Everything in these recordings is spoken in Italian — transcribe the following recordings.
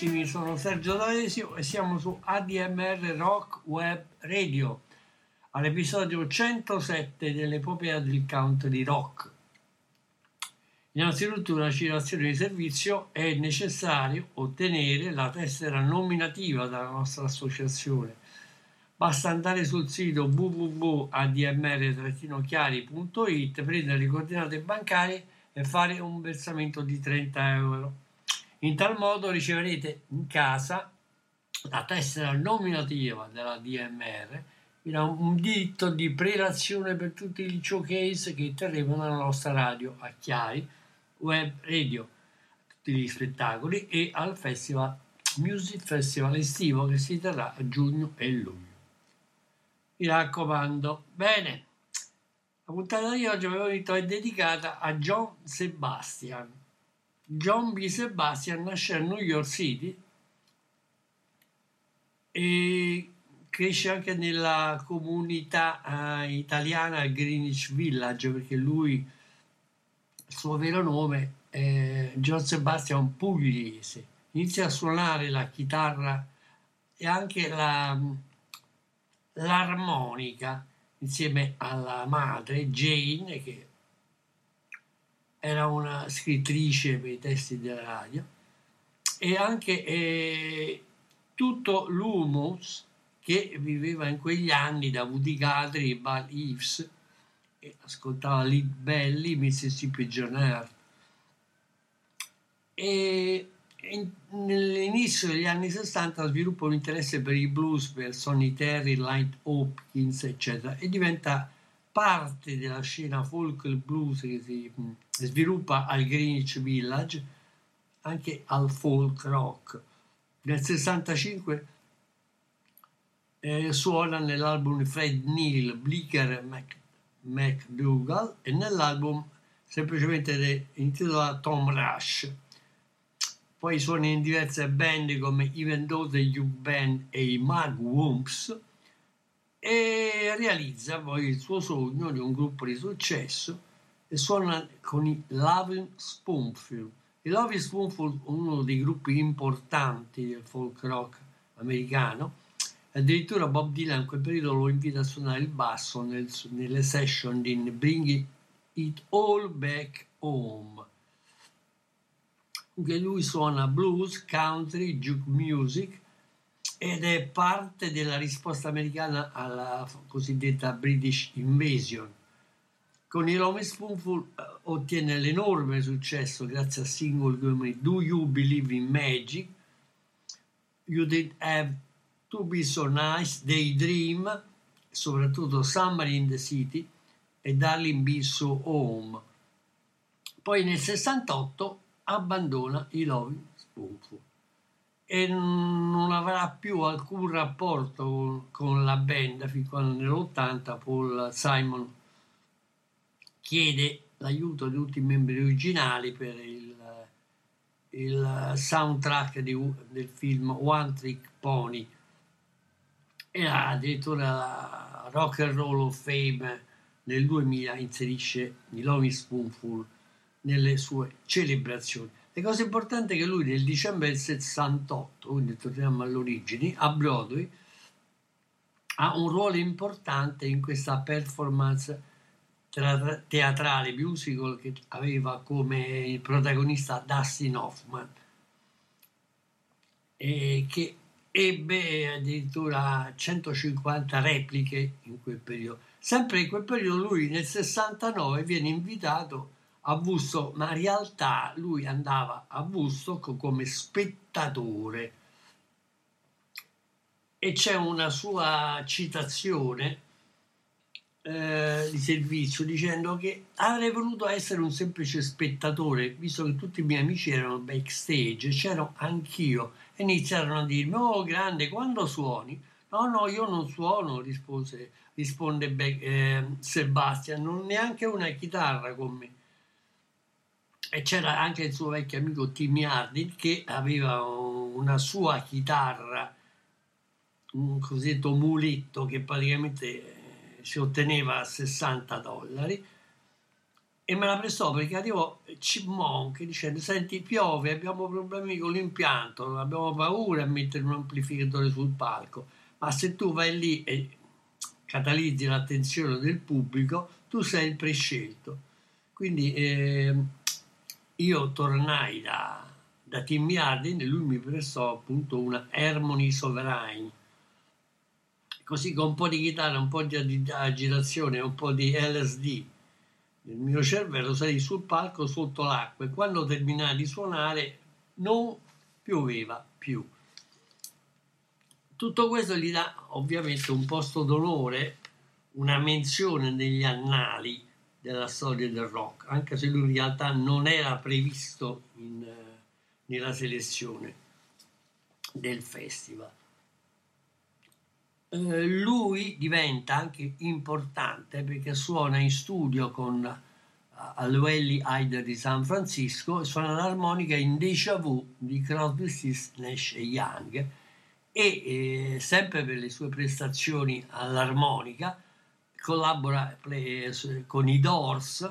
fedelissimi, sono Sergio D'Alesio e siamo su ADMR Rock Web Radio, all'episodio 107 dell'epopea del country rock. Innanzitutto una citazione di servizio, è necessario ottenere la tessera nominativa dalla nostra associazione. Basta andare sul sito www.admr-chiari.it, prendere le coordinate bancarie e fare un versamento di 30 euro. In tal modo riceverete in casa la tessera nominativa della DMR, un diritto di prelazione per tutti gli showcase che terremo nella nostra radio a Chiari, web radio, tutti gli spettacoli e al festival Music Festival estivo che si terrà a giugno e luglio. Mi raccomando, bene, la puntata di oggi avevo detto è dedicata a John Sebastian. John B. Sebastian nasce a New York City e cresce anche nella comunità eh, italiana Greenwich Village perché lui, il suo vero nome è John Sebastian Pugliese. Inizia a suonare la chitarra e anche la, l'armonica insieme alla madre Jane che era una scrittrice per i testi della radio. E anche eh, tutto l'humus che viveva in quegli anni da Woody Guthrie Bal Eves e ascoltava Lead Belly, Mississippi Hurt e in- nell'inizio degli anni 60 sviluppa un interesse per i blues, per Sonny Terry, Light Hopkins, eccetera, e diventa parte della scena folk blues che si sviluppa al Greenwich Village, anche al folk rock. Nel 65 eh, suona nell'album Fred Neil, Bleecker Mac- McDougall e nell'album semplicemente intitolato Tom Rush. Poi suona in diverse band come Even Though the You Band e i Magwumps e realizza poi il suo sogno di un gruppo di successo e suona con i Loving Spoonful. I Loving Spoonful uno dei gruppi importanti del folk rock americano addirittura Bob Dylan in quel periodo lo invita a suonare il basso nel- nelle session di Bring It All Back Home che lui suona blues, country, juke music ed è parte della risposta americana alla cosiddetta British Invasion. Con i Rolling Spoonful eh, ottiene l'enorme successo grazie a singoli come Do You Believe in Magic, You Didn't Have to Be So Nice, Daydream, soprattutto Summer in the City e Darling Be So Home. Poi nel 68 abbandona i Loving Spoonful e non avrà più alcun rapporto con la band fin quando nell'80 Paul Simon chiede l'aiuto di tutti i membri originali per il, il soundtrack di, del film One Trick Pony e addirittura la Rock and Roll of Fame nel 2000 inserisce i Loving Spoonful nelle sue celebrazioni. La cosa importante è che lui nel dicembre del 68, quindi torniamo all'origine, a Broadway, ha un ruolo importante in questa performance teatrale musical che aveva come protagonista Dustin Hoffman e che ebbe addirittura 150 repliche in quel periodo. Sempre in quel periodo lui nel 69 viene invitato a Woodstock, ma in realtà lui andava a Woodstock come spettatore e c'è una sua citazione eh, di servizio dicendo che avrei voluto essere un semplice spettatore visto che tutti i miei amici erano backstage c'ero anch'io. E iniziarono a dirmi oh grande quando suoni? No no io non suono rispose, risponde Be- eh, Sebastian non neanche una chitarra con me. E c'era anche il suo vecchio amico Timmy Hardin che aveva una sua chitarra un cosiddetto muletto che praticamente si otteneva a 60 dollari e me la prestò perché arrivò Chipmunk dicendo senti piove abbiamo problemi con l'impianto abbiamo paura a mettere un amplificatore sul palco ma se tu vai lì e catalizzi l'attenzione del pubblico tu sei il prescelto quindi eh, io tornai da, da Timmy Hardin e lui mi prestò appunto una Harmony Sovereign così con un po' di chitarra, un po' di agitazione, un po' di LSD nel mio cervello salì sul palco sotto l'acqua e quando terminai di suonare non pioveva più. Tutto questo gli dà ovviamente un posto d'onore, una menzione negli annali della storia del rock, anche se lui in realtà non era previsto in, nella selezione del festival. Eh, lui diventa anche importante perché suona in studio con uh, Allwelly Hyder di San Francisco e suona l'armonica in Deja Vu di Crosby, Stills, Nash e Young. E eh, sempre per le sue prestazioni all'armonica collabora play, con i Doors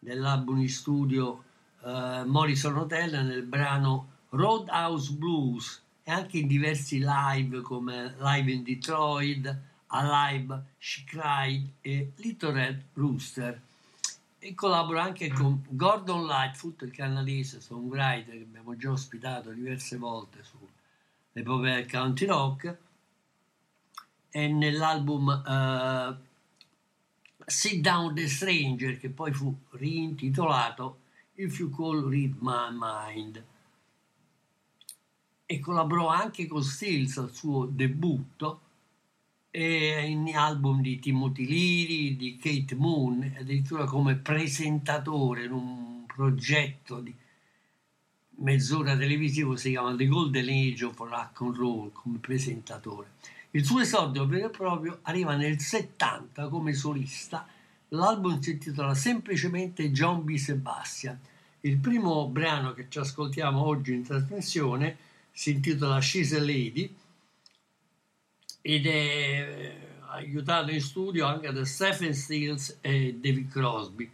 nell'album in studio uh, Morrison Hotel nel brano Roadhouse Blues e anche in diversi live come Live in Detroit, Alive, She Cried e Little Red Rooster. E collabora anche con Gordon Lightfoot, il canadese songwriter che abbiamo già ospitato diverse volte sull'epopea del country rock, e nell'album uh, Sit Down the Stranger, che poi fu riintitolato If You Call Read My Mind e collaborò anche con Stills al suo debutto e in album di Timothy Leary, di Kate Moon, addirittura come presentatore in un progetto di mezz'ora televisivo si chiama The Golden Age of Rock and Roll come presentatore. Il suo esordio vero e proprio arriva nel 70 come solista. L'album si intitola semplicemente John B. Sebastian. Il primo brano che ci ascoltiamo oggi in trasmissione si intitola She's a Lady ed è eh, aiutato in studio anche da Stephen Stills e David Crosby.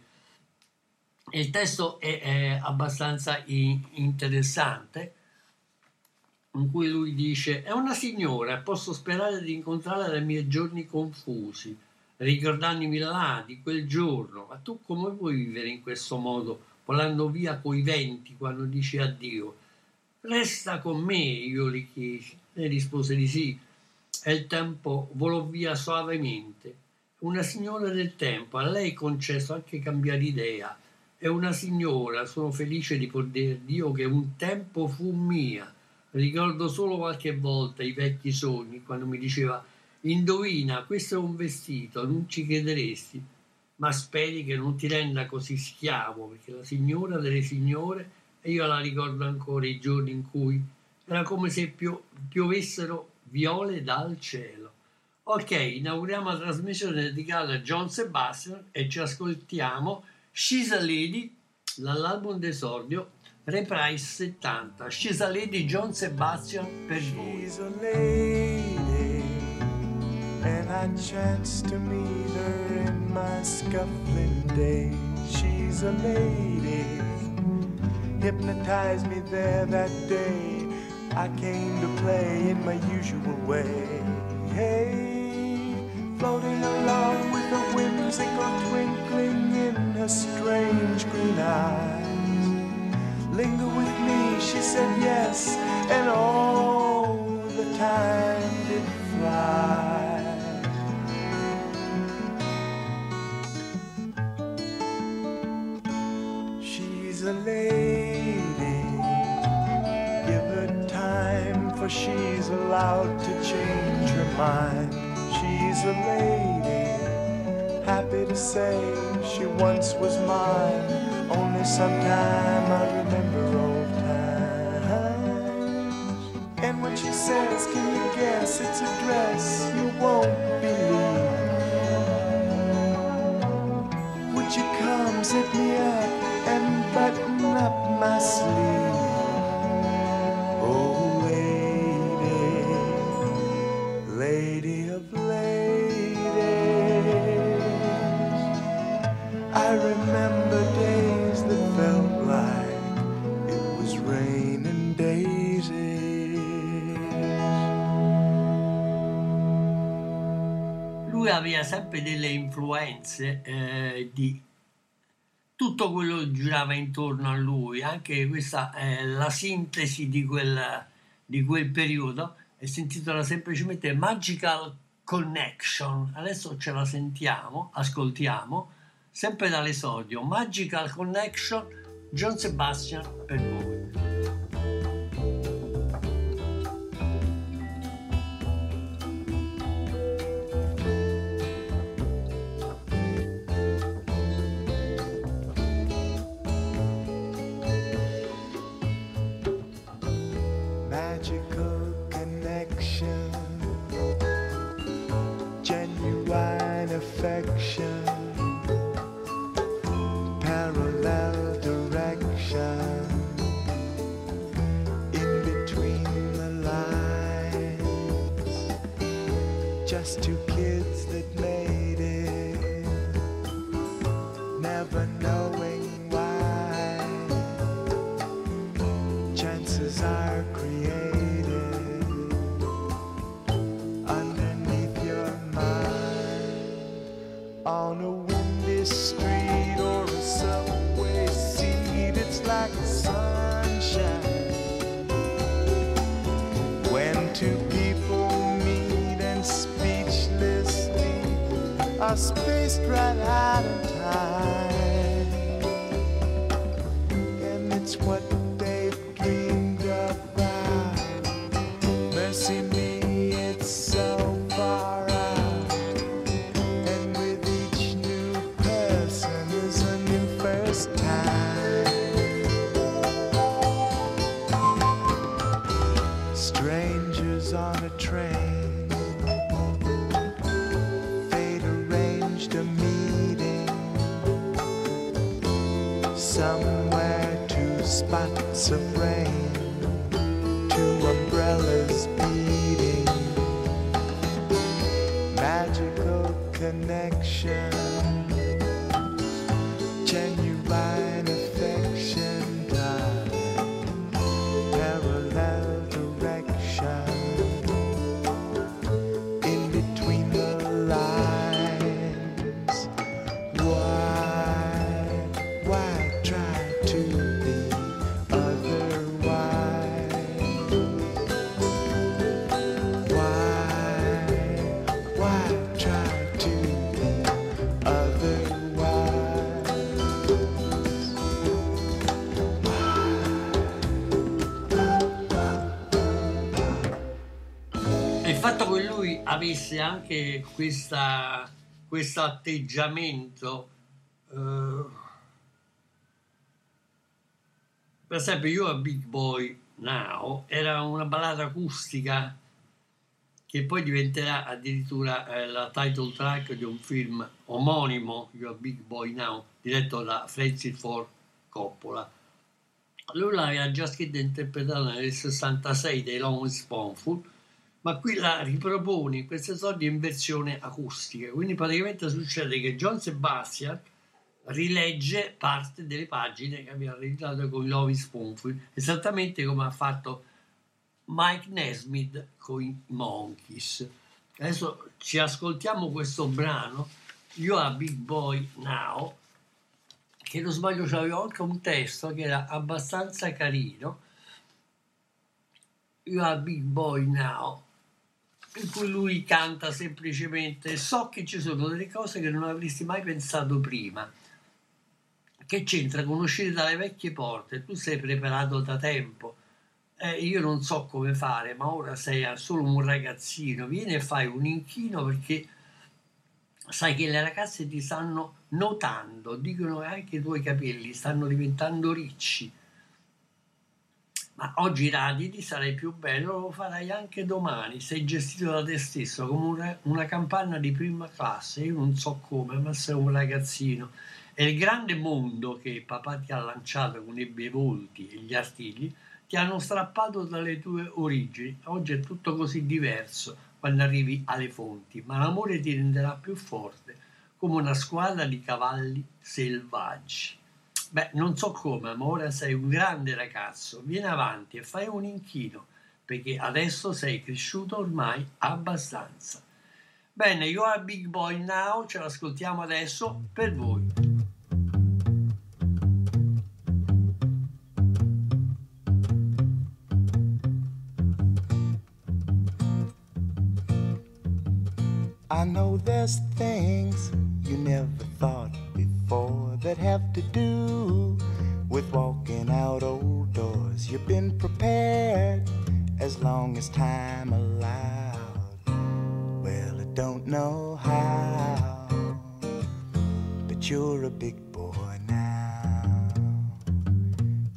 Il testo è, è abbastanza interessante, in cui lui dice: È una signora, posso sperare di incontrarla nei miei giorni confusi, ricordandomi là di quel giorno. Ma tu come puoi vivere in questo modo, volando via coi venti quando dici addio? Resta con me, io gli chiesi. Lei rispose di sì. E il tempo volò via soavemente. Una signora del tempo, a lei concesso anche cambiare idea. È una signora, sono felice di poter dire che un tempo fu mia. Ricordo solo qualche volta i vecchi sogni quando mi diceva Indovina, questo è un vestito, non ci crederesti, ma speri che non ti renda così schiavo, perché la signora delle signore e io la ricordo ancora i giorni in cui era come se pio- piovessero viole dal cielo. Ok, inauguriamo la trasmissione dedicata a John Sebastian e ci ascoltiamo She's a Lady, dall'album d'esordio Reprise 70. She's a Lady John Sebastian per voi. She's a lady, and I chanced to meet her in my scuffling days. She's a lady, hypnotized me there that day. I came to play in my usual way. Hey, floating along with a whimsical twinkling in her strange green eyes. Linger with me, she said yes, and all the time did fly. She's a lady, she's allowed to change her mind. She's a lady, happy to say she once was mine. Only sometime I remember old times. And when she says, Can you guess it's a dress you won't aveva sempre delle influenze eh, di tutto quello che girava intorno a lui, anche questa è la sintesi di quel, di quel periodo e si intitola semplicemente Magical Connection. Adesso ce la sentiamo, ascoltiamo, sempre dall'esordio. Magical Connection, John Sebastian per voi. On a windy street or a subway seat. It's like sunshine when two people meet and speechlessly are spaced right out of avesse anche questa, questo atteggiamento, eh, per esempio io a Big Boy Now era una ballata acustica che poi diventerà addirittura eh, la title track di un film omonimo, You're a Big Boy Now, diretto da Francis Ford Coppola. Lui l'aveva già scritto e interpretato nel 66 dei Long Spoonful, ma qui la ripropone in queste sorte in versione acustica. Quindi praticamente succede che John Sebastian rilegge parte delle pagine che aveva realizzato con i Love Spoonful, esattamente come ha fatto Mike Nesmith con i Monkeys. Adesso ci ascoltiamo questo brano, You Are Big Boy Now, che non sbaglio c'aveva anche un testo che era abbastanza carino, You Are Big Boy Now, in cui lui canta semplicemente so che ci sono delle cose che non avresti mai pensato prima. Che c'entra con uscire dalle vecchie porte? Tu sei preparato da tempo eh, io non so come fare, ma ora sei solo un ragazzino, vieni e fai un inchino perché sai che le ragazze ti stanno notando, dicono anche i tuoi capelli stanno diventando ricci. Ma oggi raditi, sarai più bello, lo farai anche domani, sei gestito da te stesso come una, una campana di prima classe, io non so come, ma sei un ragazzino. E il grande mondo che papà ti ha lanciato con i bei volti e gli artigli, ti hanno strappato dalle tue origini. Oggi è tutto così diverso quando arrivi alle fonti, ma l'amore ti renderà più forte come una squadra di cavalli selvaggi. Beh, non so come, ma ora sei un grande ragazzo, vieni avanti e fai un inchino, perché adesso sei cresciuto ormai abbastanza. Bene, You Are Big Boy Now, ce l'ascoltiamo adesso per voi. I know there's things you never thought before that have to do with walking out old doors. You've been prepared as long as time allowed. Well, I don't know how, but you're a big boy now.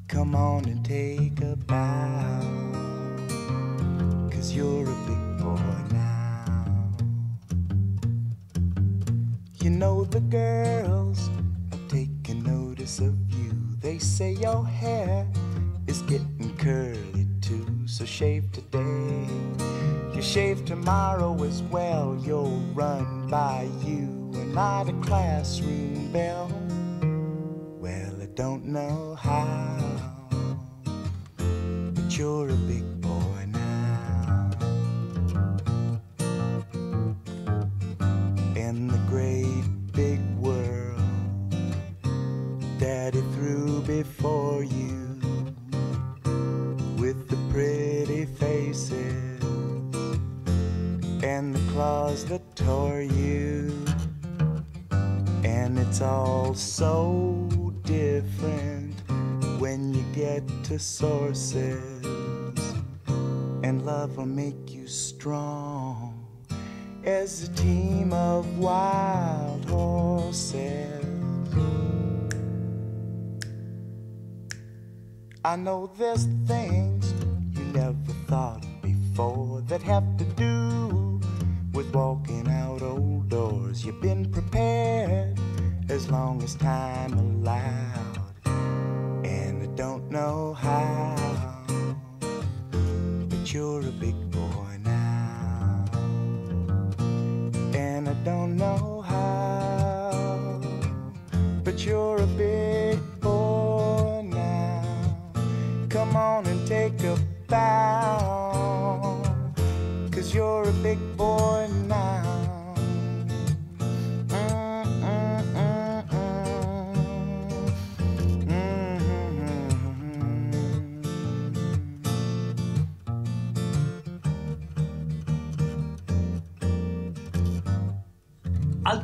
Come on and take a bow, cause you're a big boy now. You know the girls of you. They say your hair is getting curly too. So shave today. You shave tomorrow as well. You'll run by you and not a classroom bell. Well, I don't know how, but you're a big to sources, and love will make you strong as a team of wild horses. I know there's things you never thought before that have to do with walking out old doors. You've been prepared as long as time I don't know how, but you're a big boy now, and I don't know how, but you're a big boy now. come on and take a bow. Cause you're a big boy now.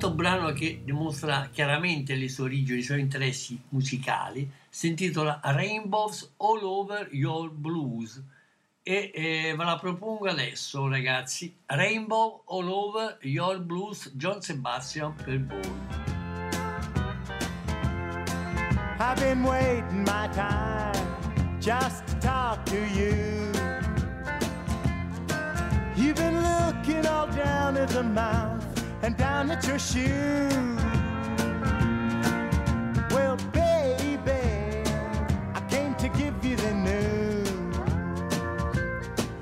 Altro brano che dimostra chiaramente le sue origini, i suoi interessi musicali, si intitola Rainbows All Over Your Blues. E eh, ve la propongo adesso ragazzi. Rainbow All Over Your Blues John Sebastian per voi I've been waiting my time just to talk to you. You've been looking all down at the mouth and down at your shoes. Well, baby, I came to give you the news.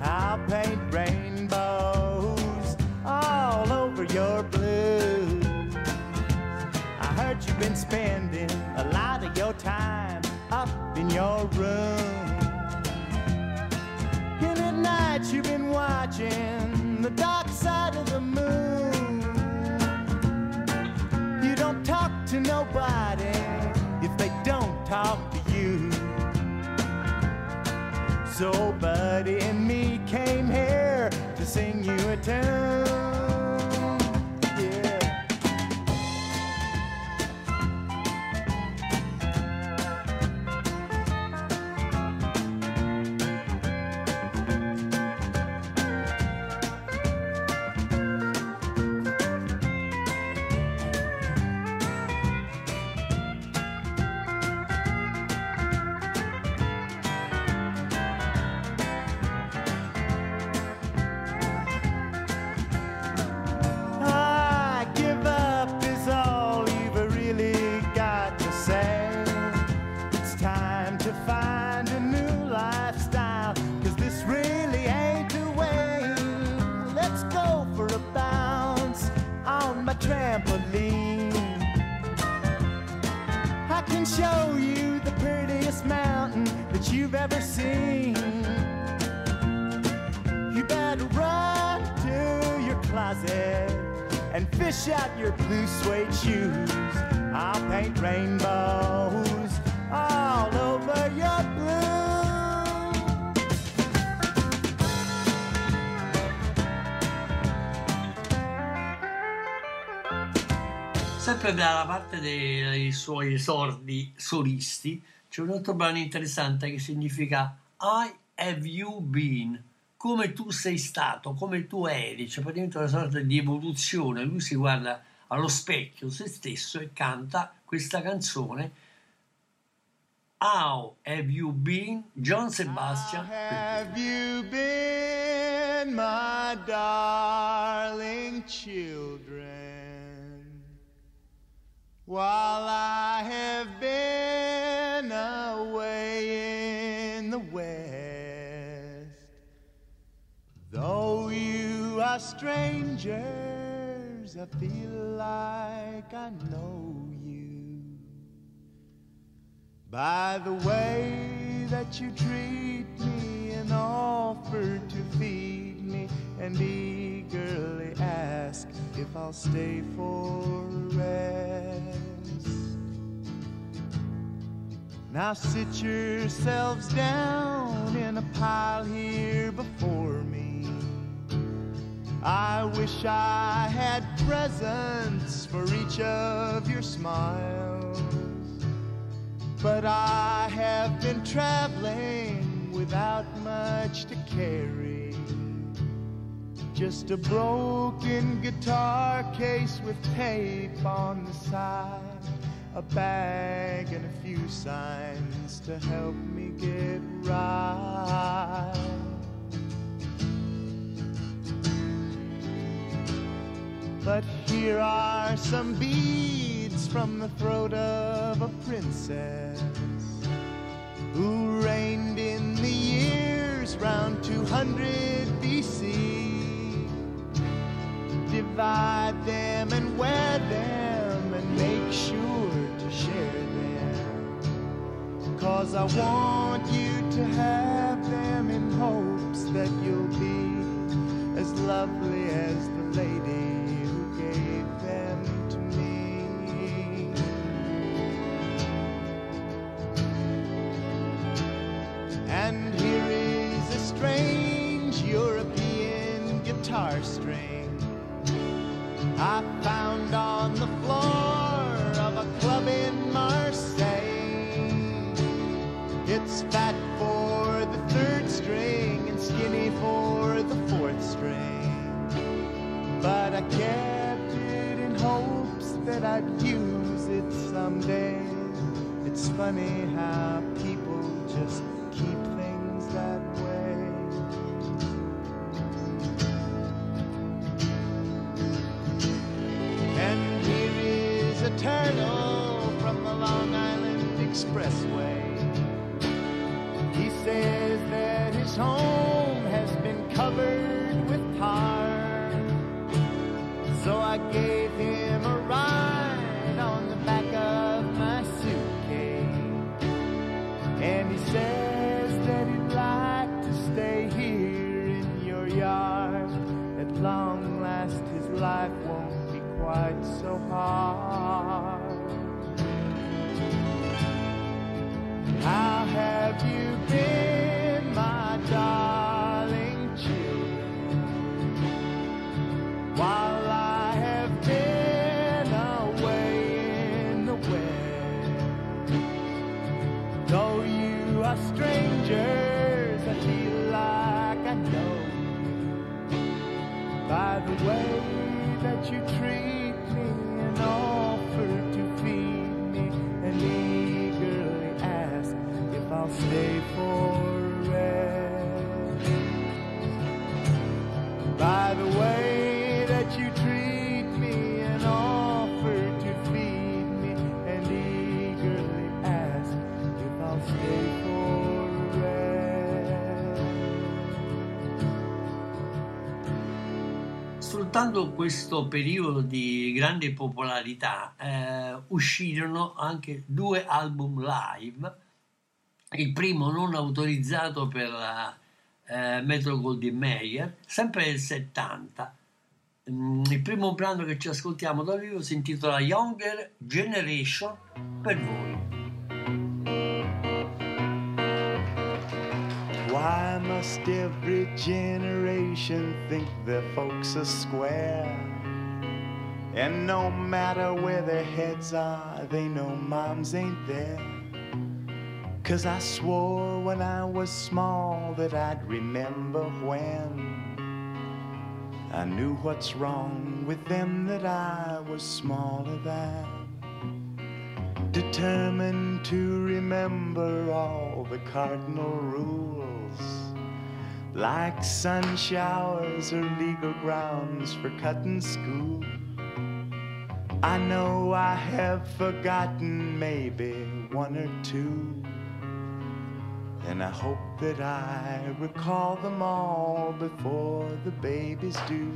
I'll paint rainbows all over your blues. I heard you've been spending a lot of your time up in your room. And at night you've been watching to nobody if they don't talk to you. So, Buddy and me came here to sing you a tune. Sempre dalla parte dei, suoi esordi solisti c'è un altro brano interessante che significa I have you been, come tu sei stato, come tu eri, c'è praticamente una sorta di evoluzione, lui si guarda allo specchio se stesso e canta questa canzone. How have you been, John Sebastian. Have you been, my darling children? While I have been away in the West, though you are strangers, I feel like I know you. By the way that you treat me and offer to feed and eagerly ask if I'll stay for rest. Now sit yourselves down in a pile here before me. I wish I had presents for each of your smiles. But I have been traveling without much to carry. Just a broken guitar case with tape on the side, a bag and a few signs to help me get right. But here are some beads from the throat of a princess who reigned in the years round 200 BC. Divide them and wear them and make sure to share them. Cause I want you to have them in hopes that you'll be as lovely as the lady I found on the floor of a club in Marseille. It's fat for the third string and skinny for the fourth string. But I kept it in hopes that I'd use it someday. It's funny how people By the way that you treat me and offer to feed me and eagerly ask if I'll stay for rest. Sfruttando questo periodo di grande popolarità, eh, uscirono anche due album live, il primo non autorizzato per la eh, Metro Goldwyn Mayer, sempre del 70. Mm, Il primo brano che ci ascoltiamo da vivo si intitola Younger Generation per voi. Why must every generation think their folks are square? And no matter where their heads are, they know moms ain't there. Cause I swore when I was small that I'd remember when. I knew what's wrong with them that I was smaller than. Determined to remember all the cardinal rules, like sun showers or legal grounds for cutting school. I know I have forgotten maybe one or two, and I hope that I recall them all before the babies do.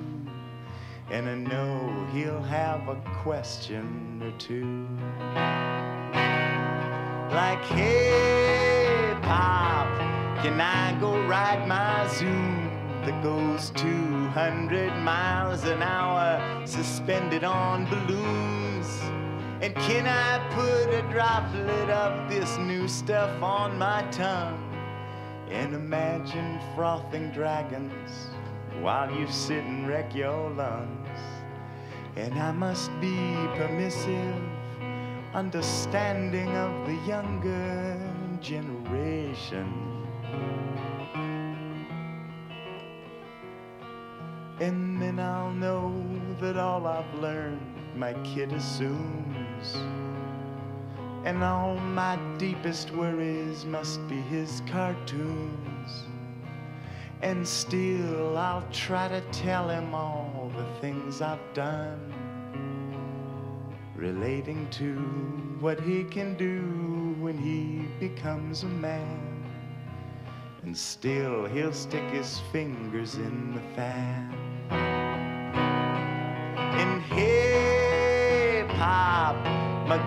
And I know he'll have a question or two like, hey, Pop, can I go ride my Zoom that goes 200 miles an hour suspended on balloons? And can I put a droplet of this new stuff on my tongue and imagine frothing dragons while you sit and wreck your lungs? And I must be permissive understanding of the younger generation. And then I'll know that all I've learned my kid And all my deepest worries must be his cartoons. And still I'll try to tell him all the things I've done relating to what he can do when he becomes a man. And still he'll stick his fingers in the fan. And my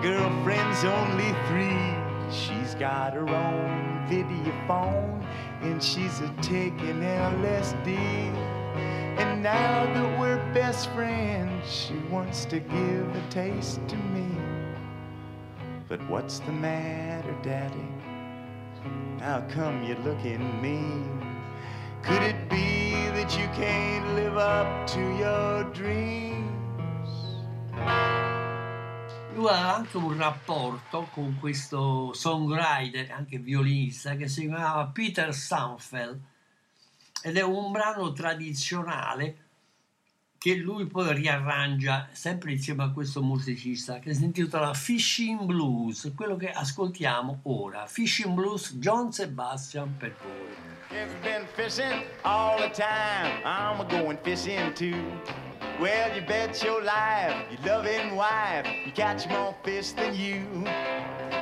girlfriend's only three. She's got her own video phone and she's a taking LSD. And now that we're best friends, she wants to give a taste to me. But what's the matter, Daddy? How come you're looking mean? Could it be that you can't live up to your dreams? Lui aveva anche un rapporto con questo songwriter, anche violinista, che si chiamava Peter Sanfeld ed è un brano tradizionale che lui poi riarrangia sempre insieme a questo musicista che si intitola Fishing Blues, quello che ascoltiamo ora. Fishing Blues, John Sebastian per voi. Ever been fishing all the time? I'm a going fishing too. Well, you bet your life, your loving wife, you catch more fish than you.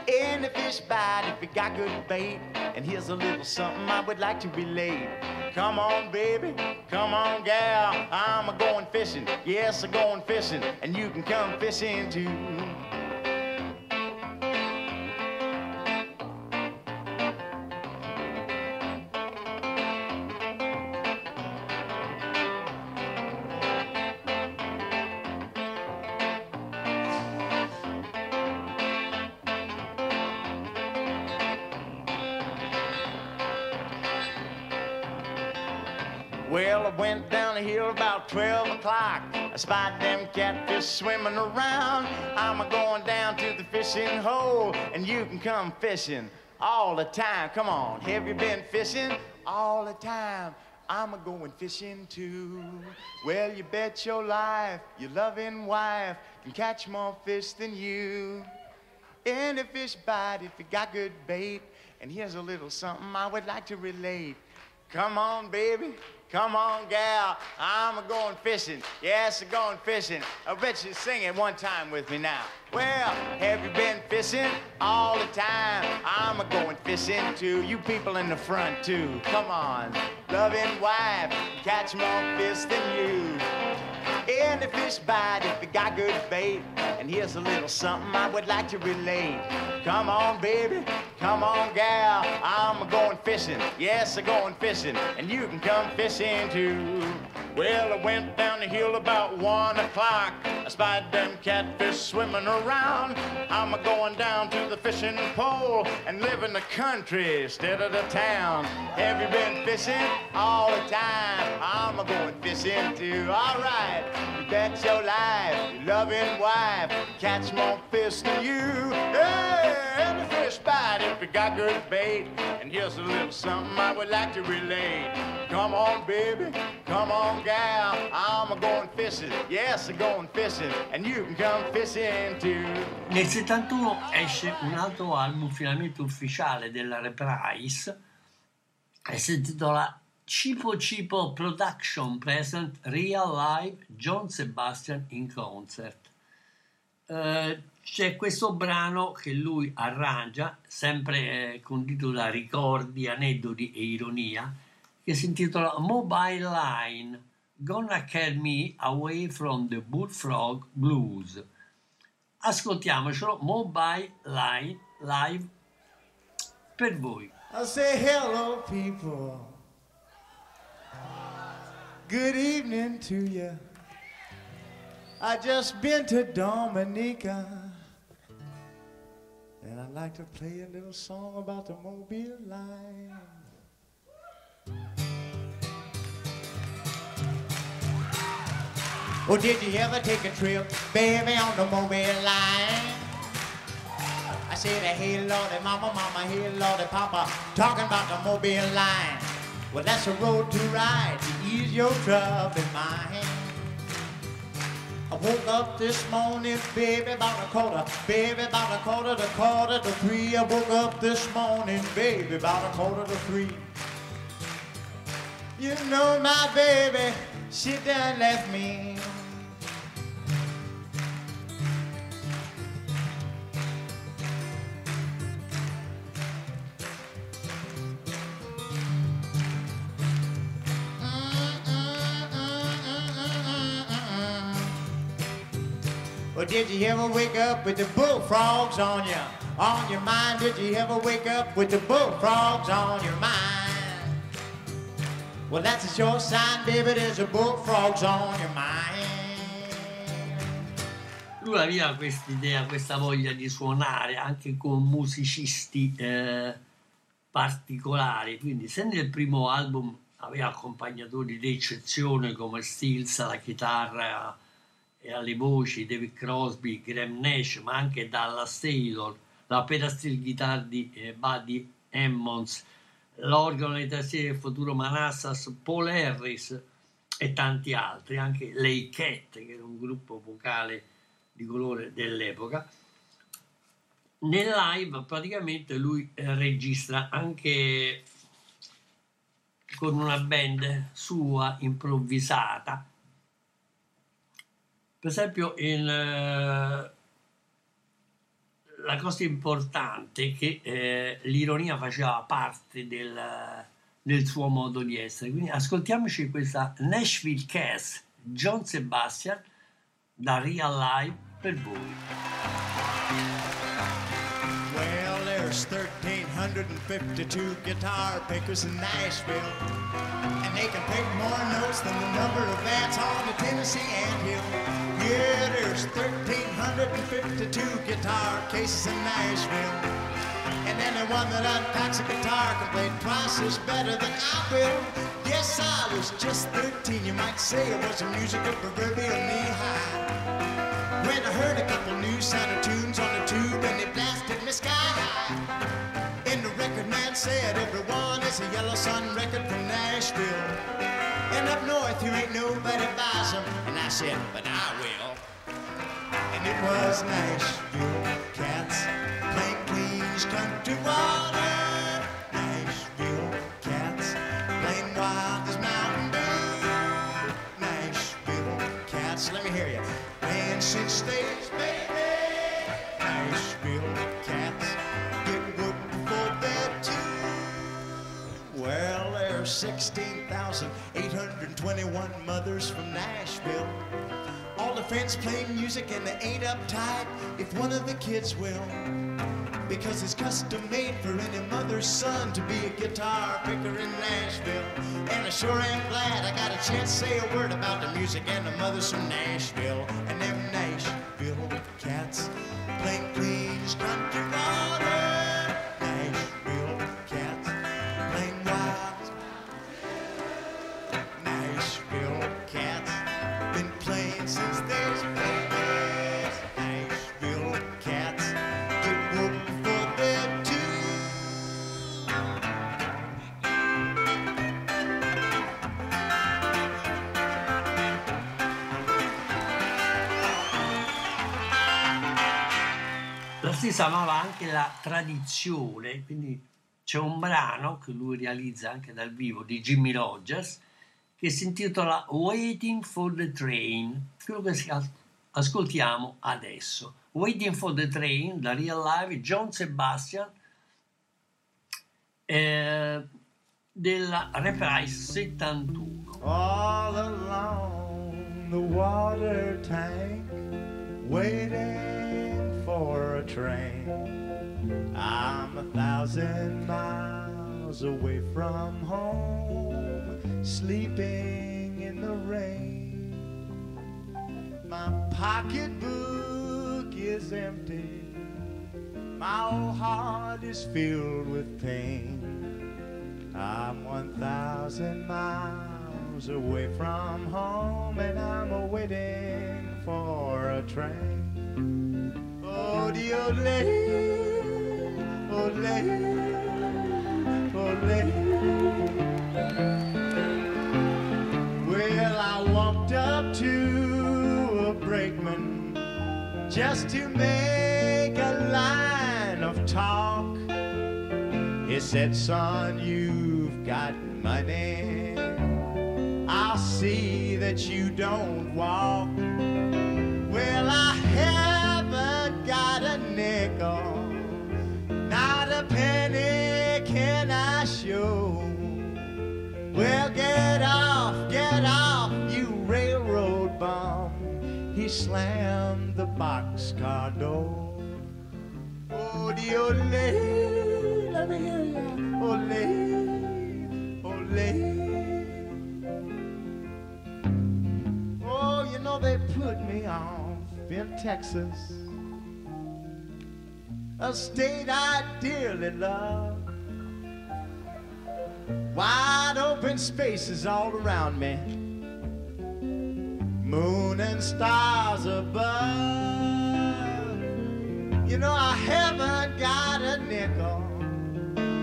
In the fish bite, if you got good bait, and here's a little something I would like to relate. Come on, baby, come on, gal, I'm a going fishing. Yes, I'm going fishing, and you can come fishing too. Well, I went down the hill about 12 o'clock. I spied them catfish swimming around. I'm a going down to the fishing hole, and you can come fishing all the time. Come on, have you been fishing all the time? I'm a going fishing too. Well, you bet your life, your loving wife can catch more fish than you. Any fish bite if you got good bait. And here's a little something I would like to relate. Come on, baby. Come on, gal. I'm a going fishing. Yes, a going fishing. I bet you sing it one time with me now. Well, have you been fishing all the time? I'm a going fishing too. You people in the front too. Come on, loving wife, catch more fish than you. In the fish bite if you got good bait. And here's a little something I would like to relate. Come on, baby. Come on, gal. I'm going fishing. Yes, I'm going fishing. And you can come fishing too. Well, I went down the hill about one o'clock. I spied them catfish swimming around. I'm a going down to the fishing pole and live in the country instead of the town. Have you been fishing all the time? I'm a going fishing too. All right, you bet your life, your loving wife, catch more fish than you. Hey, every fish bite if you got good bait. And here's a little something I would like to relate. Come on, baby. Come on, gal. I'm going fishing. Yes, I'm going fishing. And you can come fishing too. Nel 71 esce un altro album finalmente ufficiale della Reprise e si intitola Cipo Cipo Production Present Real Live John Sebastian in Concert. Eh, c'è questo brano che lui arrangia, sempre eh, condito da ricordi, aneddoti e ironia, che si intitola Mobile Line Gonna Carry Me Away from the Bullfrog Blues. Ascoltiamocelo, Mobile Line Live per voi. I say hello, people. Good evening to you. I just been to Dominica. And I'd like to play a little song about the Mobile line. Well, did you ever take a trip, baby, on the Mobile line? I said, hey, Lordy, mama, mama, hey, Lordy, papa, talking about the Mobile line. Well, that's a road to ride to ease your troubled mind. I woke up this morning, baby, about a quarter, baby, about a quarter to quarter to three. I woke up this morning, baby, about a quarter to three. You know my baby, she done left me. Well, did you ever wake up with the bullfrogs on you? On your mind, did you ever wake up with the bullfrogs on your mind? Well, that's a sure sign, baby, there's a bullfrogs on your mind. Lui aveva questa idea, questa voglia di suonare anche con musicisti eh, particolari, quindi se nel primo album aveva accompagnatori d'eccezione come Stills alla chitarra e alle voci David Crosby, Graham Nash, ma anche Dallas Taylor, la pedal guitar di eh, Buddy Emmons, l'organo di tastiere del futuro Manassas, Paul Harris e tanti altri, anche Lei Cat, che era un gruppo vocale di colore dell'epoca. Nel live praticamente lui eh, registra anche con una band sua improvvisata. Per esempio, in, eh, la cosa importante è che eh, l'ironia faceva parte del, del suo modo di essere. Quindi ascoltiamoci questa Nashville Cass, John Sebastian, da Real Life per voi. Well, there's 1,352 guitar pickers in Nashville, and they can pick more notes than the number of ants on the Tennessee anthill. Yeah, there's 1,352 guitar cases in Nashville, and anyone that unpacks a guitar can play twice as better than I will. Yes, I was just 13. You might say it was a music of proverbial knee high. When I heard a couple new sounding tunes on the tube and they blasted me sky high. And the record man said everyone is a Yellow Sun record from Nashville you ain't nobody buys them. And I said, but I will. And it was Nashville cats playing Queens Country Water. Nashville cats playing wild as Mountain Dew. Nashville cats, let me hear you. Playing since they Sixteen. 821 mothers from Nashville. All the friends playing music and they ain't uptight if one of the kids will. Because it's custom made for any mother's son to be a guitar picker in Nashville. And I sure am glad I got a chance to say a word about the music and the mothers from Nashville. And them Nashville cats playing Queen's country La stessa amava anche la tradizione, quindi c'è un brano che lui realizza anche dal vivo di Jimmy Rogers che si intitola Waiting for the Train, quello che ascoltiamo adesso. Waiting for the Train, da Real Live, John Sebastian, eh, della Reprise 71. all along the water tank, waiting for a train. I'm a thousand miles away from home, sleeping in the rain. My pocketbook is empty, my old heart is filled with pain. I'm 1,000 miles away from home and I'm waiting for a train. Old lady, old lady. Well, I walked up to a brakeman just to make a line of talk. He said, son, you've got money. I'll see that you don't walk. Well, I a not a penny can I show. Well, get off, get off, you railroad bum. He slammed the boxcar door. Oh, the lady, let me hear old lady. Oh, you know they put me off in Texas, a state I dearly love. Wide open spaces all around me, moon and stars above. You know, I haven't got a nickel.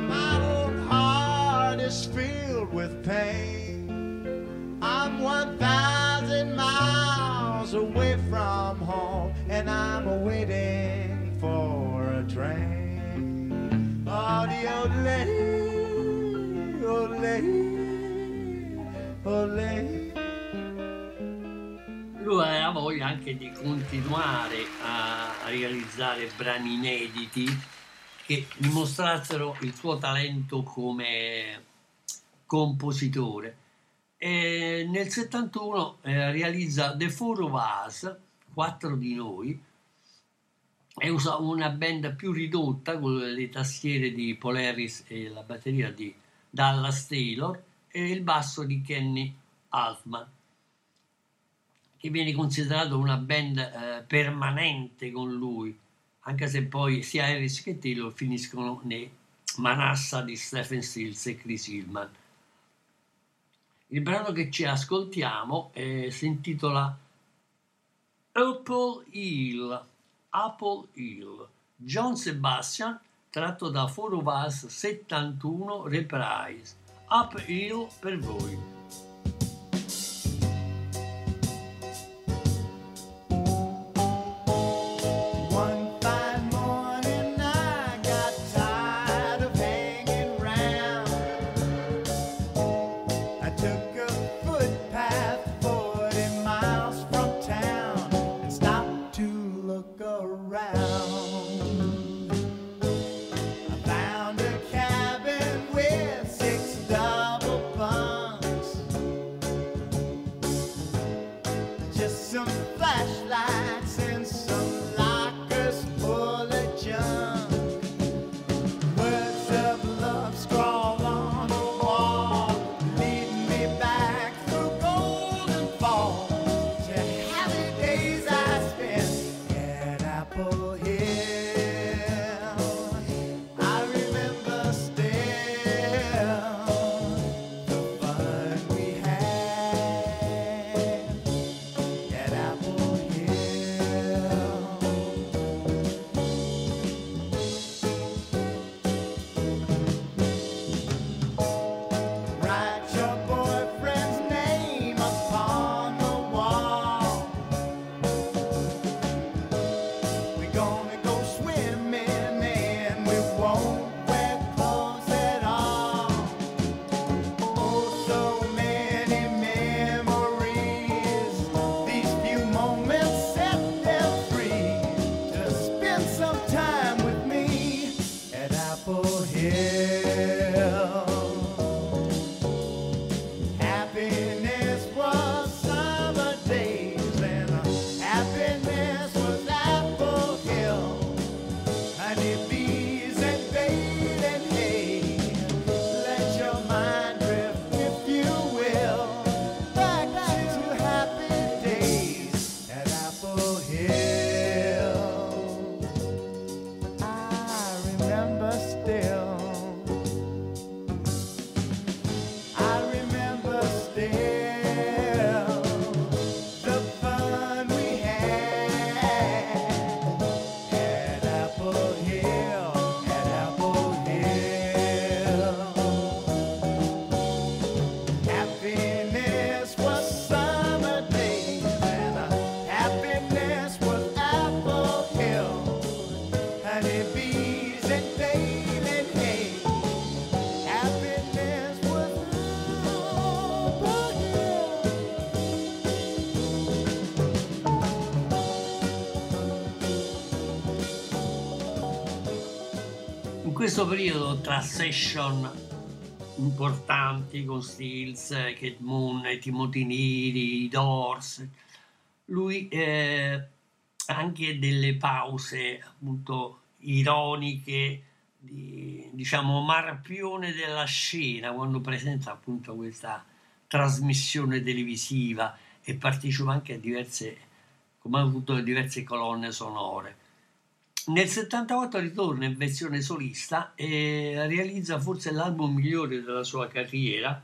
My old heart is filled with pain. I'm 1,000 miles away from home, and I'm waiting for a train. Oh, the old lady, old lady, old lady. Lui aveva voglia anche di continuare a realizzare brani inediti che dimostrassero il suo talento come compositore. E nel 71 eh, realizza The Four of Us, Quattro di noi, e usa una band più ridotta con le tastiere di Paul Harris e la batteria di Dallas Taylor e il basso di Kenny Altman che viene considerato una band eh, permanente con lui anche se poi sia Harris che Taylor finiscono nei Manassa di Stephen Stills e Chris Hillman. Il brano che ci ascoltiamo eh, si intitola Apple Hill, Apple Hill, John Sebastian, tratto da Four of Us 71 Reprise. Up Hill per voi. Questo periodo tra session importanti con Stills, Kate Moon, Timothy Neri, Doors, lui eh, anche delle pause appunto ironiche di, diciamo marpione della scena quando presenta appunto questa trasmissione televisiva e partecipa anche a diverse come ha avuto diverse colonne sonore nel 78 ritorna in versione solista e realizza forse l'album migliore della sua carriera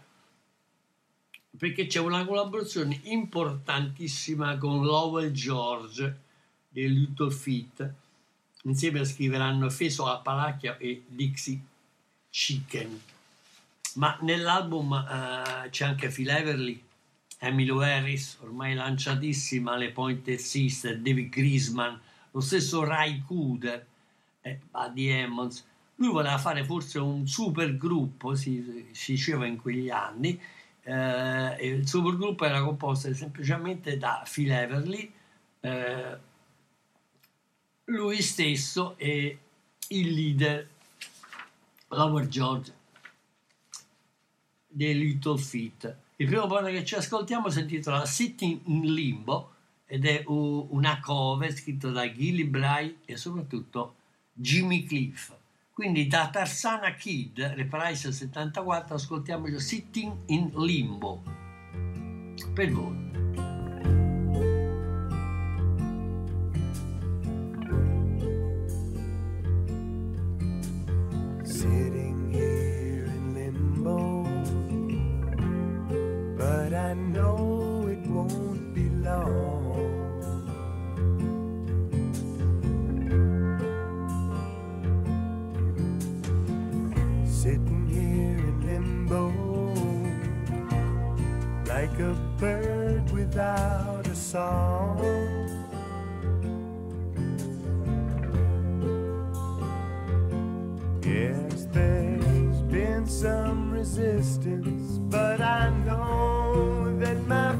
perché c'è una collaborazione importantissima con Lowell George dei Little Feet. Insieme scriveranno Feso a Palacchia e Dixie Chicken. Ma nell'album uh, c'è anche Phil Everly, Emilio Harris, ormai lanciatissima, le Pointer Sister, David Grisman, lo stesso Ray Cooder, eh, Buddy Emmons, lui voleva fare forse un super gruppo, si, si diceva in quegli anni, eh, il supergruppo era composto semplicemente da Phil Everly, eh, lui stesso e il leader Lower George dei Little Feet. Il primo brano che ci ascoltiamo si intitola Sitting in Limbo ed è una cover scritta da Gilly Bry e soprattutto Jimmy Cliff. Quindi da Tarsana Kid, Reprise 74, ascoltiamo Sitting in Limbo. Per voi. Like a bird without a song. Yes, there's been some resistance, but I know that my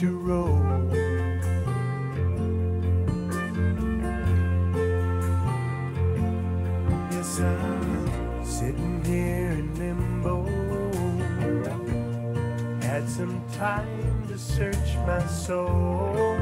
to roll. Yes, I'm sitting here in limbo. Had some time to search my soul.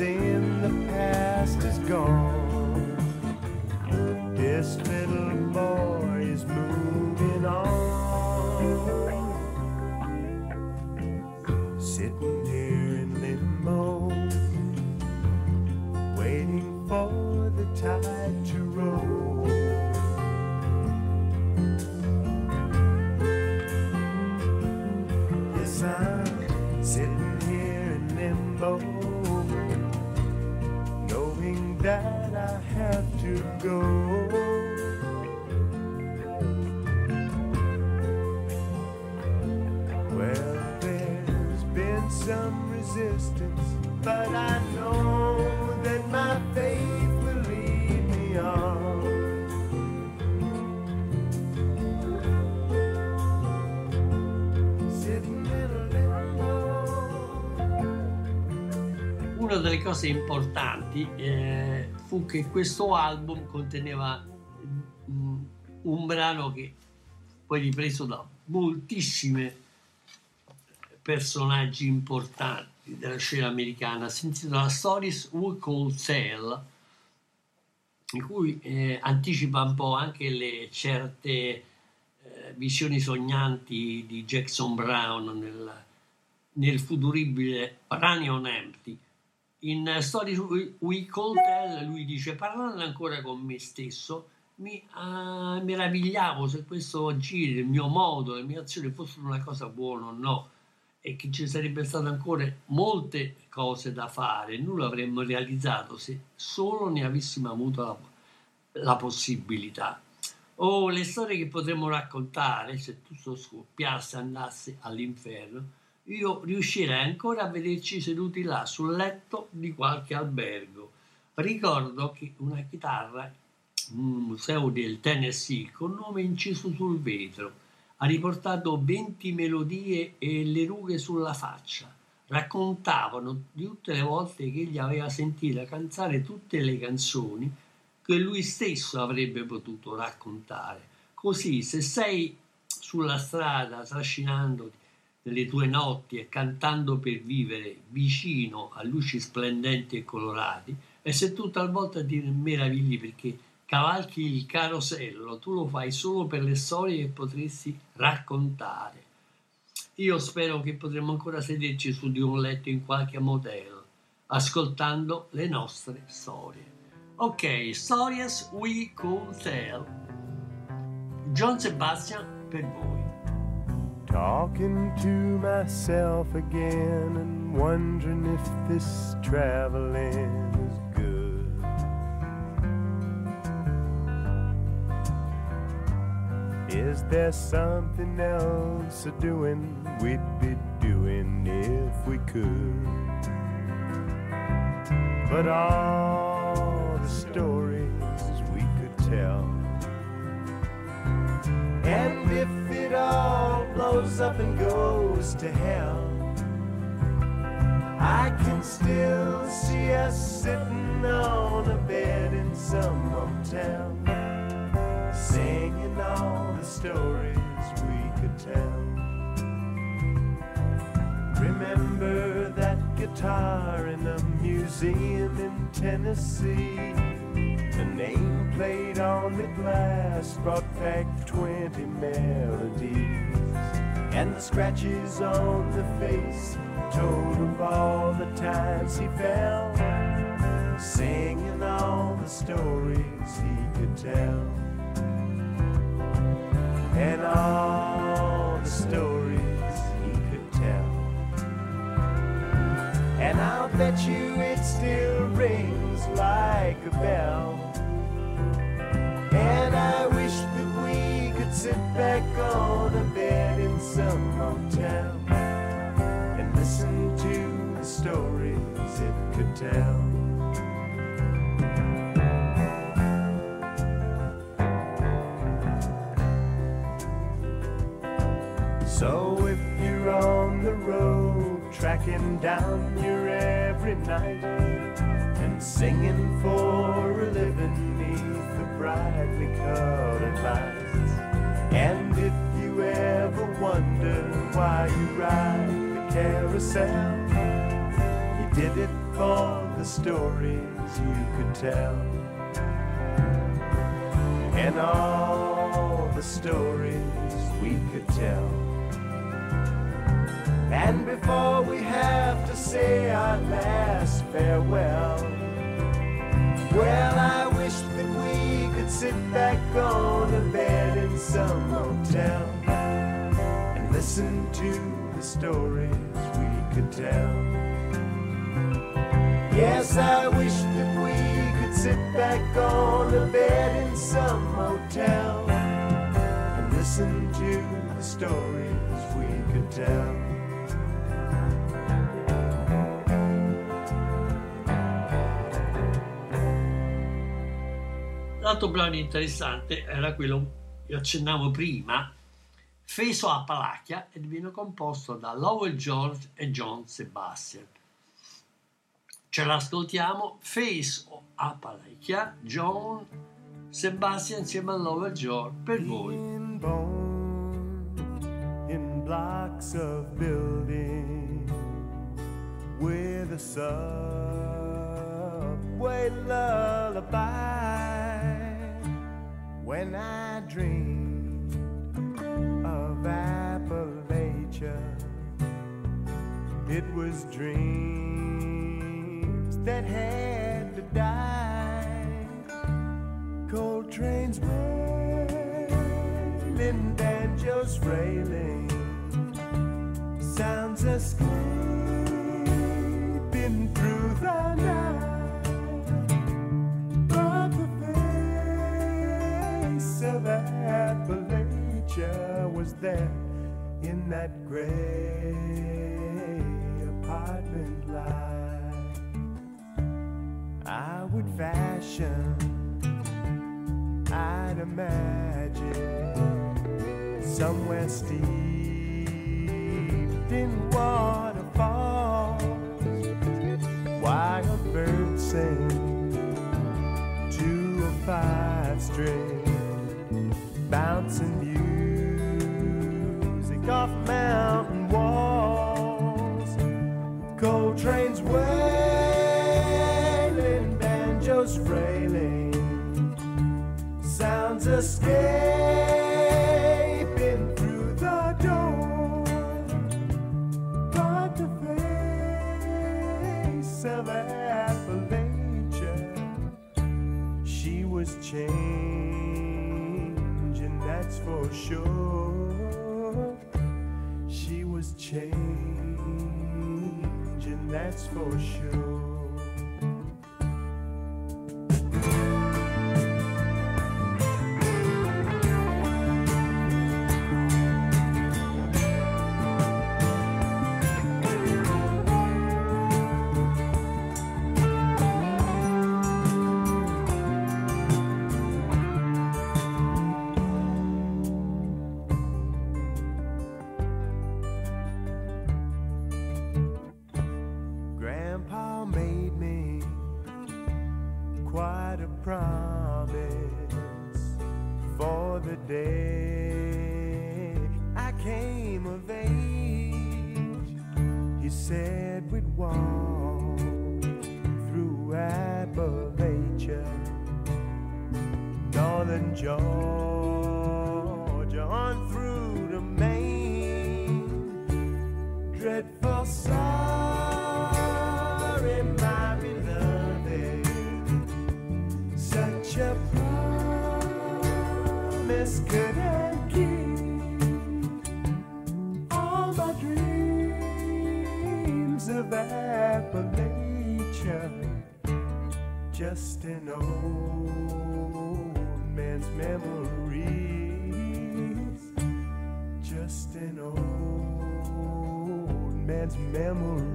in the past is gone. Go. Well, there's been some resistance, but I know that my faith will lead me on. Una delle cose importanti eh, fu che questo album conteneva mm, un brano che poi ripreso da moltissimi personaggi importanti della scena americana, si intitola Stories We Call Tell, in cui eh, anticipa un po' anche le certe eh, visioni sognanti di Jackson Brown nel, nel futuribile Running on Empty. In Stories We- Call Tell lui dice parlando ancora con me stesso mi ah, meravigliavo se questo giro, il mio modo, le mie azioni fossero una cosa buona o no e che ci sarebbe state ancora molte cose da fare, nulla avremmo realizzato se solo ne avessimo avuto la, la possibilità. O le storie che potremmo raccontare se tutto scoppiasse andasse all'inferno, io riuscirei ancora a vederci seduti là sul letto di qualche albergo. Ricordo che una chitarra un museo del Tennessee con nome inciso sul vetro ha riportato 20 melodie e le rughe sulla faccia. Raccontavano di tutte le volte che egli aveva sentito cantare tutte le canzoni che lui stesso avrebbe potuto raccontare. Così, se sei sulla strada trascinandoti nelle tue notti e cantando per vivere vicino a luci splendenti e colorati, e se tu talvolta ti meravigli perché cavalchi il carosello, tu lo fai solo per le storie che potresti raccontare. Io spero che potremo ancora sederci su di un letto in qualche motel, ascoltando le nostre storie. Ok, Stories We Could Tell. John Sebastian per voi. Talking to myself again and wondering if this traveling is good. Is there something else a doing we'd be doing if we could? But all the stories we could tell. And if it all blows up and goes to hell, I can still see us sitting on a bed in some motel, singing all the stories we could tell. Remember that guitar in a museum in Tennessee? The name played on the glass brought back 20 melodies. And the scratches on the face told of all the times he fell, singing all the stories he could tell. And all the stories he could tell. And I'll bet you it still rings like a bell. And I wish sit back on a bed in some motel and listen to the stories it could tell. So if you're on the road, tracking down your every night and singing for a living neath the brightly colored lights, and if you ever wonder why you ride the carousel, you did it for the stories you could tell, and all the stories we could tell. And before we have to say our last farewell, well, I wish that we could sit back on a bed in some motel and listen to the stories we could tell. Yes, I wish that we could sit back on a bed in some motel and listen to the stories we could tell. L'altro brano interessante era quello che accennavo prima, Feso Appalachia, ed viene composto da Lowell George e John Sebastian. Ce l'ascoltiamo, Feso Appalachia, John Sebastian insieme a Lowell George, per voi. Being born in blocks of building with a subway lullaby. When I dreamed of Appalachia, it was dreams that had to die. Cold trains wailing, banjos frailing, sounds escaping through the night. Of Appalachia was there in that gray apartment light. I would fashion I'd imagine somewhere steeped in waterfalls, wild birds sing to a five string, bouncing music off mountain walls, cold trains wailing, banjos frailing sounds escaping for sure. An old man's memories, just an old man's memory.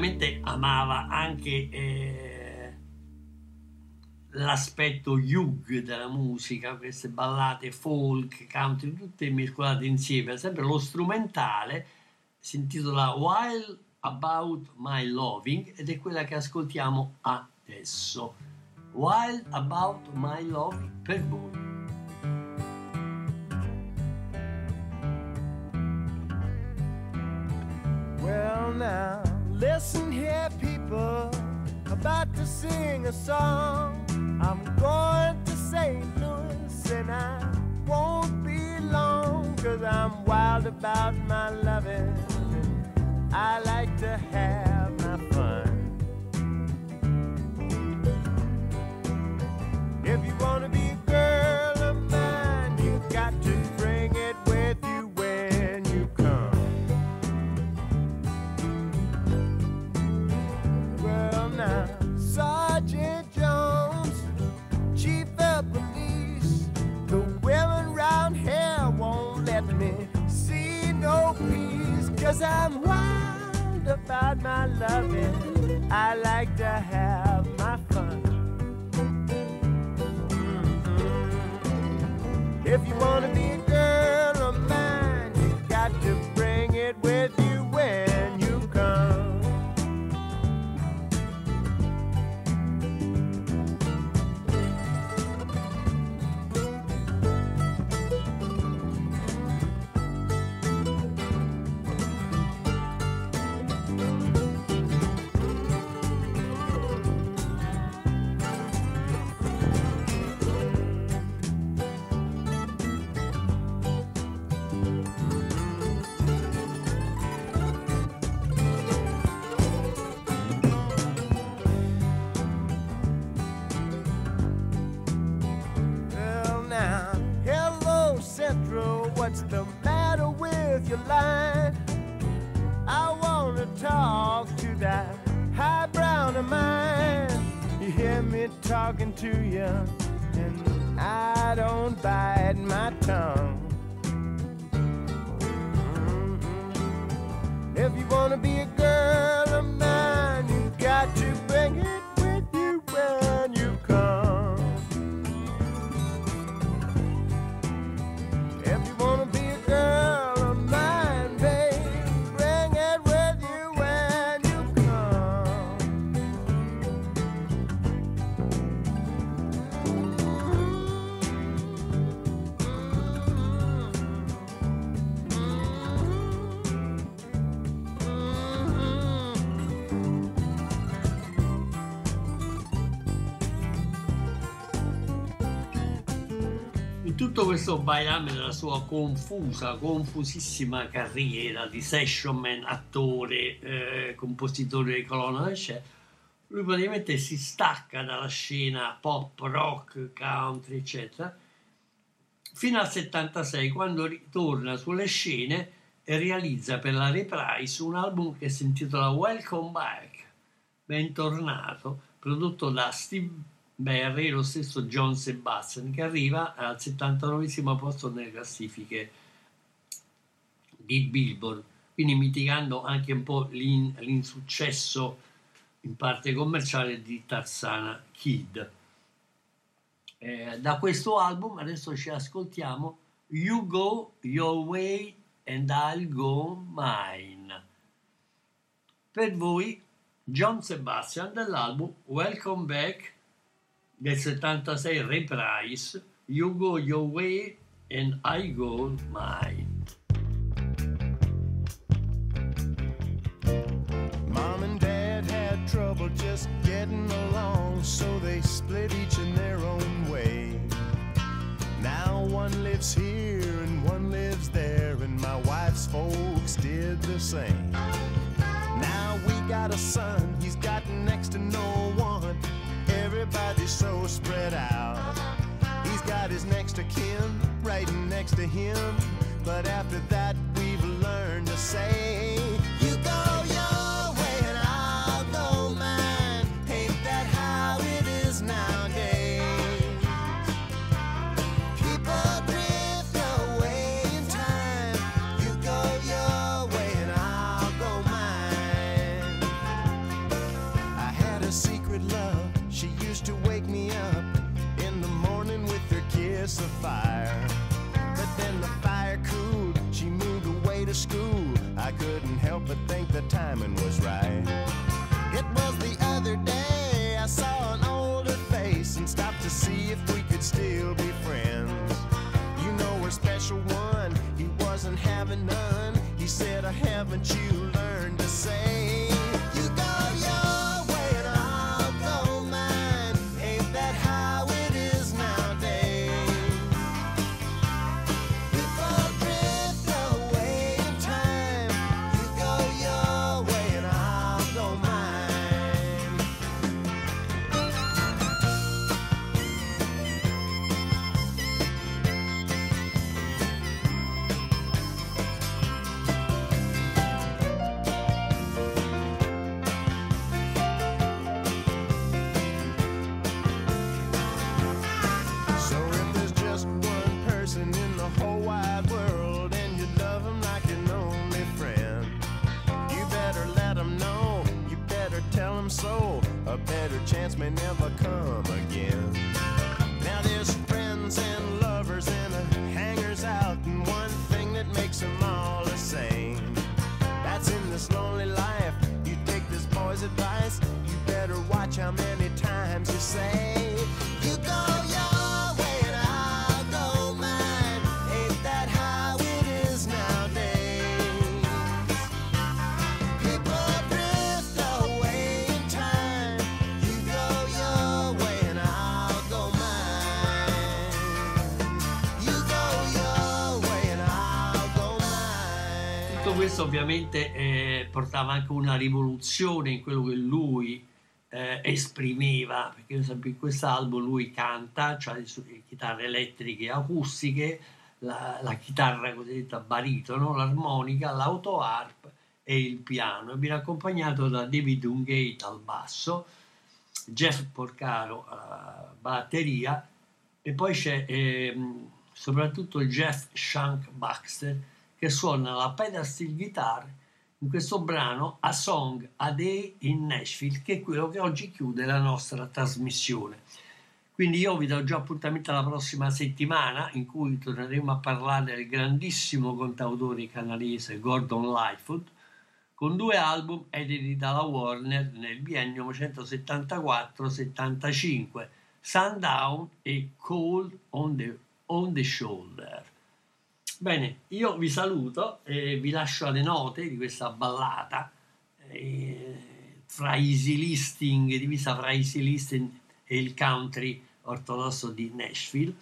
Ovviamente amava anche eh, l'aspetto yug della musica, queste ballate folk, country, tutte mescolate insieme, sempre lo strumentale si intitola While About My Loving ed è quella che ascoltiamo adesso. While About My Loving per voi. Well, now, listen here, people. About to sing a song. I'm going to St. Louis and I won't be long. Cause I'm wild about my loving. I like to have my fun. If you wanna be a girl Cause I'm wild about my loving. I like to have my fun. Mm-hmm. If you wanna be questo bailame della sua confusa, confusissima carriera di session man, attore, eh, compositore di colonna c'è, lui praticamente si stacca dalla scena pop, rock, country, eccetera, fino al 76 quando ritorna sulle scene e realizza per la Reprise un album che si intitola Welcome Back, bentornato, prodotto da Steve Barry lo stesso John Sebastian che arriva al 79 posto nelle classifiche di Billboard, quindi mitigando anche un po' l'in, l'insuccesso in parte commerciale di Tarzana Kid. Eh, da questo album adesso ci ascoltiamo You Go Your Way and I'll Go Mine. Per voi John Sebastian dell'album Welcome Back del 76 Reprise You Go Your Way and I Go Mine. Mom and Dad had trouble just getting along, so they split each in their own way. Now one lives here and one lives there, and my wife's folks did the same. Now we got a son, he's got next to no one. Everybody's so spread out. He's got his next of kin right next to him, but after that we've learned to say, fire. But then the fire cooled. She moved away to school. I couldn't help but think the timing was right. It was the other day I saw an older face and stopped to see if we could still be friends. You know we're special one. He wasn't having none. He said, "I haven't you learned to say questo ovviamente eh, portava anche una rivoluzione in quello che lui eh, esprimeva, perché per esempio in quest'album lui canta, cioè le chitarre elettriche e acustiche, la, la chitarra cosiddetta baritono, l'armonica, l'auto-harp e il piano, e viene accompagnato da David Ungate al basso, Jeff Porcaro alla batteria e poi c'è ehm, soprattutto Jeff Shank Baxter che suona la pedal steel guitar in questo brano A Song a Day in Nashville che è quello che oggi chiude la nostra trasmissione. Quindi io vi do già appuntamento alla prossima settimana in cui torneremo a parlare del grandissimo cantautore canadese Gordon Lightfoot con due album editi dalla Warner nel biennio 1974-75, Sundown e Cold on the, on the Shoulder. Bene, io vi saluto e vi lascio alle note di questa ballata eh, fra easy listing, divisa fra easy listing e il country ortodosso di Nashville,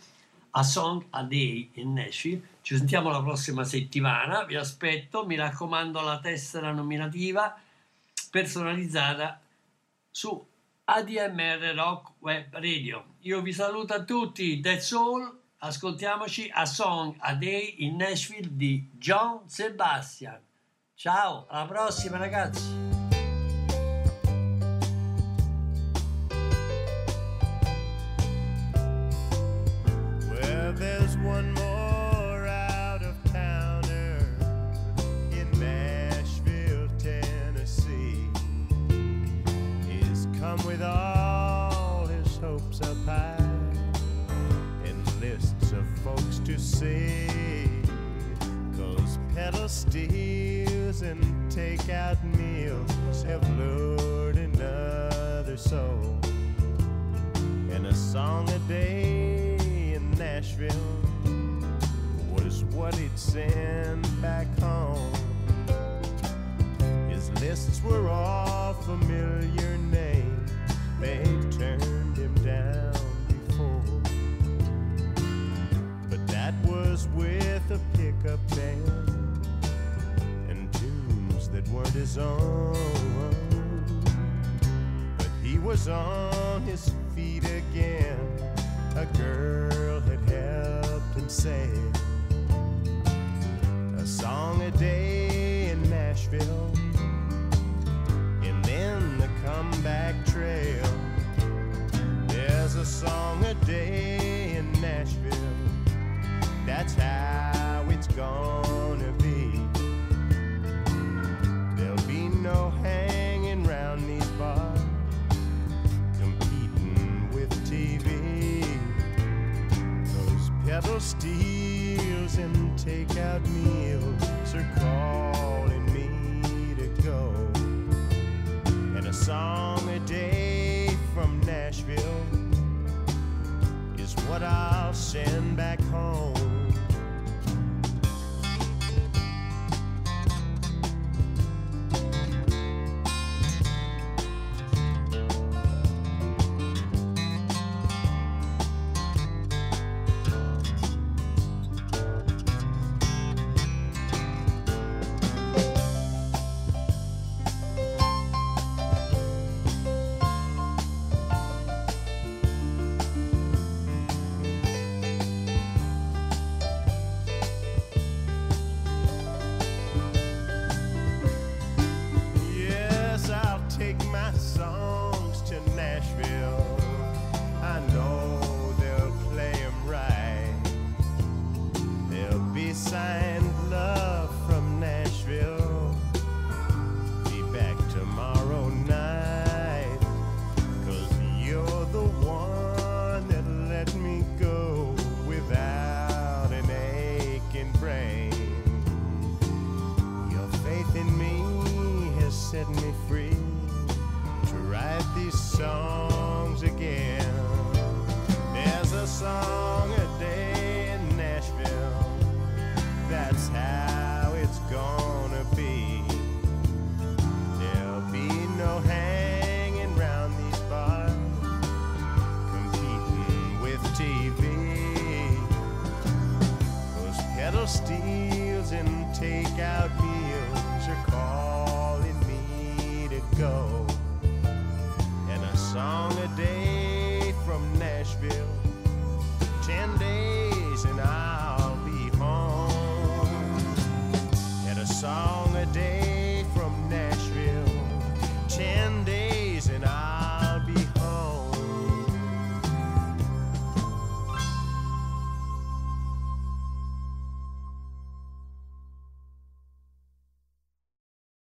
A Song a Day in Nashville. Ci sentiamo la prossima settimana, vi aspetto, mi raccomando la tessera nominativa personalizzata su ADMR Rock Web Radio. Io vi saluto a tutti, that's all ascoltiamoci A Song a Day in Nashville di John Sebastian. Ciao, alla prossima ragazzi! To see. Cause pedal steels and takeout meals have lured another soul. And a song a day in Nashville was what he'd send back home. His lists were all familiar names, they'd turned him down was with a pickup band and tunes that weren't his own. But he was on his feet again a girl had helped him say a song a day in Nashville, and then the comeback trail. There's a song a day in Nashville, that's how it's gonna be. There'll be no hanging round these bars, competing with TV Those pedal steels and takeout meals are calling me to go. And a song a day from Nashville is what I'll send back home.